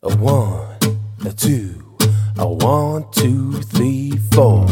A one, a two, a one, two, three, four.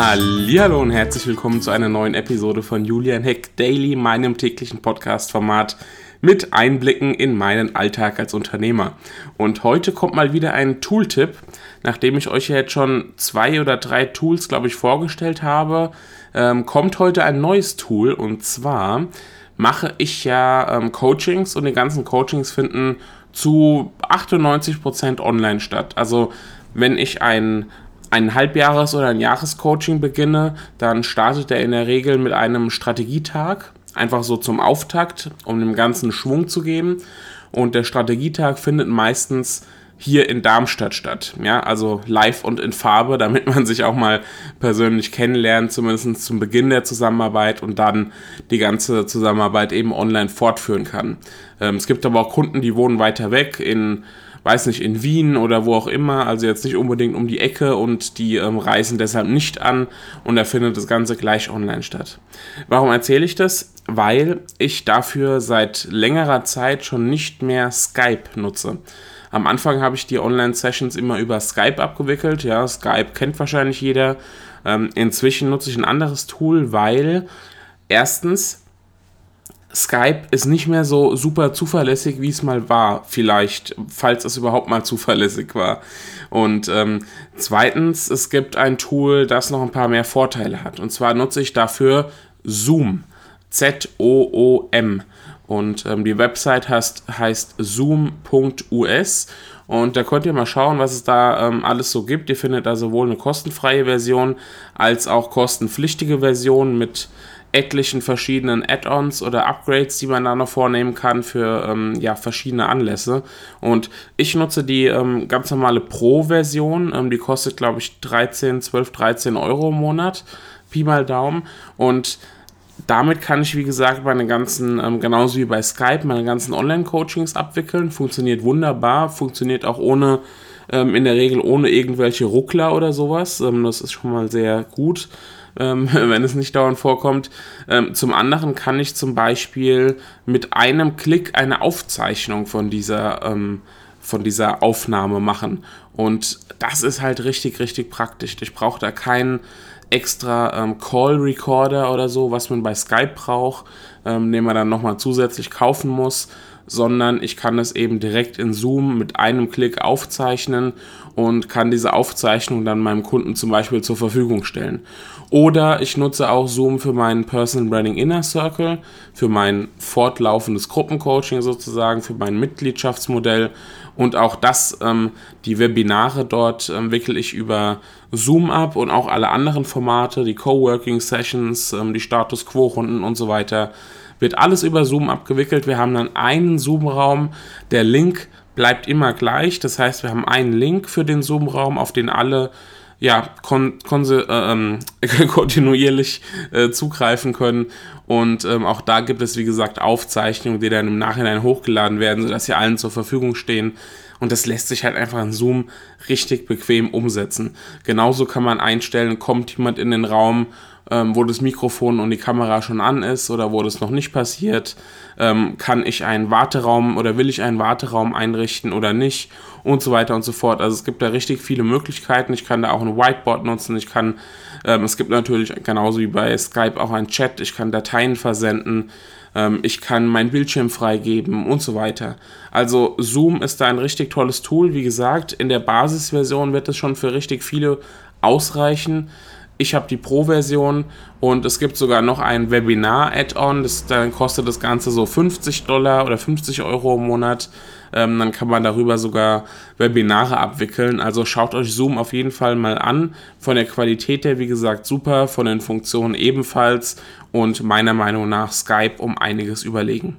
Hallo und herzlich willkommen zu einer neuen Episode von Julian Heck Daily, meinem täglichen Podcast-Format mit Einblicken in meinen Alltag als Unternehmer. Und heute kommt mal wieder ein Tooltip, nachdem ich euch ja jetzt schon zwei oder drei Tools, glaube ich, vorgestellt habe, ähm, kommt heute ein neues Tool und zwar mache ich ja ähm, Coachings und die ganzen Coachings finden zu 98% online statt. Also wenn ich ein ein Halbjahres- oder ein Jahrescoaching beginne, dann startet er in der Regel mit einem Strategietag einfach so zum Auftakt, um dem Ganzen Schwung zu geben. Und der Strategietag findet meistens hier in Darmstadt statt. Ja, also live und in Farbe, damit man sich auch mal persönlich kennenlernt, zumindest zum Beginn der Zusammenarbeit und dann die ganze Zusammenarbeit eben online fortführen kann. Ähm, es gibt aber auch Kunden, die wohnen weiter weg in weiß nicht, in Wien oder wo auch immer, also jetzt nicht unbedingt um die Ecke und die ähm, reisen deshalb nicht an und da findet das Ganze gleich online statt. Warum erzähle ich das? Weil ich dafür seit längerer Zeit schon nicht mehr Skype nutze. Am Anfang habe ich die Online-Sessions immer über Skype abgewickelt. Ja, Skype kennt wahrscheinlich jeder. Ähm, inzwischen nutze ich ein anderes Tool, weil erstens Skype ist nicht mehr so super zuverlässig, wie es mal war, vielleicht, falls es überhaupt mal zuverlässig war. Und ähm, zweitens, es gibt ein Tool, das noch ein paar mehr Vorteile hat. Und zwar nutze ich dafür Zoom. Z-O-O-M. Und ähm, die Website heißt, heißt zoom.us. Und da könnt ihr mal schauen, was es da ähm, alles so gibt. Ihr findet da sowohl eine kostenfreie Version als auch kostenpflichtige Version mit etlichen verschiedenen Add-ons oder Upgrades, die man da noch vornehmen kann für ähm, ja, verschiedene Anlässe. Und ich nutze die ähm, ganz normale Pro-Version. Ähm, die kostet, glaube ich, 13, 12, 13 Euro im Monat. Pi mal Daumen. Und damit kann ich, wie gesagt, meine ganzen, ähm, genauso wie bei Skype, meine ganzen Online-Coachings abwickeln. Funktioniert wunderbar, funktioniert auch ohne, ähm, in der Regel ohne irgendwelche Ruckler oder sowas. Ähm, das ist schon mal sehr gut ähm, wenn es nicht dauernd vorkommt. Ähm, zum anderen kann ich zum Beispiel mit einem Klick eine Aufzeichnung von dieser, ähm, von dieser Aufnahme machen. Und das ist halt richtig, richtig praktisch. Ich brauche da keinen extra ähm, Call Recorder oder so, was man bei Skype braucht, ähm, den man dann nochmal zusätzlich kaufen muss, sondern ich kann es eben direkt in Zoom mit einem Klick aufzeichnen und kann diese Aufzeichnung dann meinem Kunden zum Beispiel zur Verfügung stellen. Oder ich nutze auch Zoom für meinen Personal Branding Inner Circle, für mein fortlaufendes Gruppencoaching sozusagen, für mein Mitgliedschaftsmodell und auch das, ähm, die Webinare dort ähm, wickle ich über Zoom ab und auch alle anderen Formate, die Coworking Sessions, ähm, die Status Quo Runden und so weiter wird alles über Zoom abgewickelt. Wir haben dann einen Zoom-Raum. Der Link bleibt immer gleich. Das heißt, wir haben einen Link für den Zoom-Raum, auf den alle ja, kon äh, ähm, kontinuierlich äh, zugreifen können. Und ähm, auch da gibt es, wie gesagt, Aufzeichnungen, die dann im Nachhinein hochgeladen werden, sodass sie allen zur Verfügung stehen. Und das lässt sich halt einfach in Zoom richtig bequem umsetzen. Genauso kann man einstellen, kommt jemand in den Raum ähm, wo das Mikrofon und die Kamera schon an ist oder wo das noch nicht passiert, ähm, kann ich einen Warteraum oder will ich einen Warteraum einrichten oder nicht und so weiter und so fort. Also es gibt da richtig viele Möglichkeiten. Ich kann da auch ein Whiteboard nutzen. Ich kann, ähm, es gibt natürlich genauso wie bei Skype auch einen Chat. Ich kann Dateien versenden. Ähm, ich kann meinen Bildschirm freigeben und so weiter. Also Zoom ist da ein richtig tolles Tool. Wie gesagt, in der Basisversion wird es schon für richtig viele ausreichen. Ich habe die Pro-Version und es gibt sogar noch ein Webinar-Add-on. Dann kostet das Ganze so 50 Dollar oder 50 Euro im Monat. Ähm, dann kann man darüber sogar Webinare abwickeln. Also schaut euch Zoom auf jeden Fall mal an. Von der Qualität her, wie gesagt, super. Von den Funktionen ebenfalls. Und meiner Meinung nach Skype um einiges überlegen.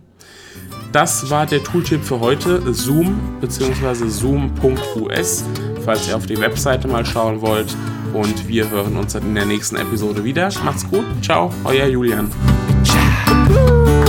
Das war der Tooltip für heute. Zoom bzw. zoom.us, falls ihr auf die Webseite mal schauen wollt. Und wir hören uns dann in der nächsten Episode wieder. Macht's gut. Ciao, euer Julian. Ciao.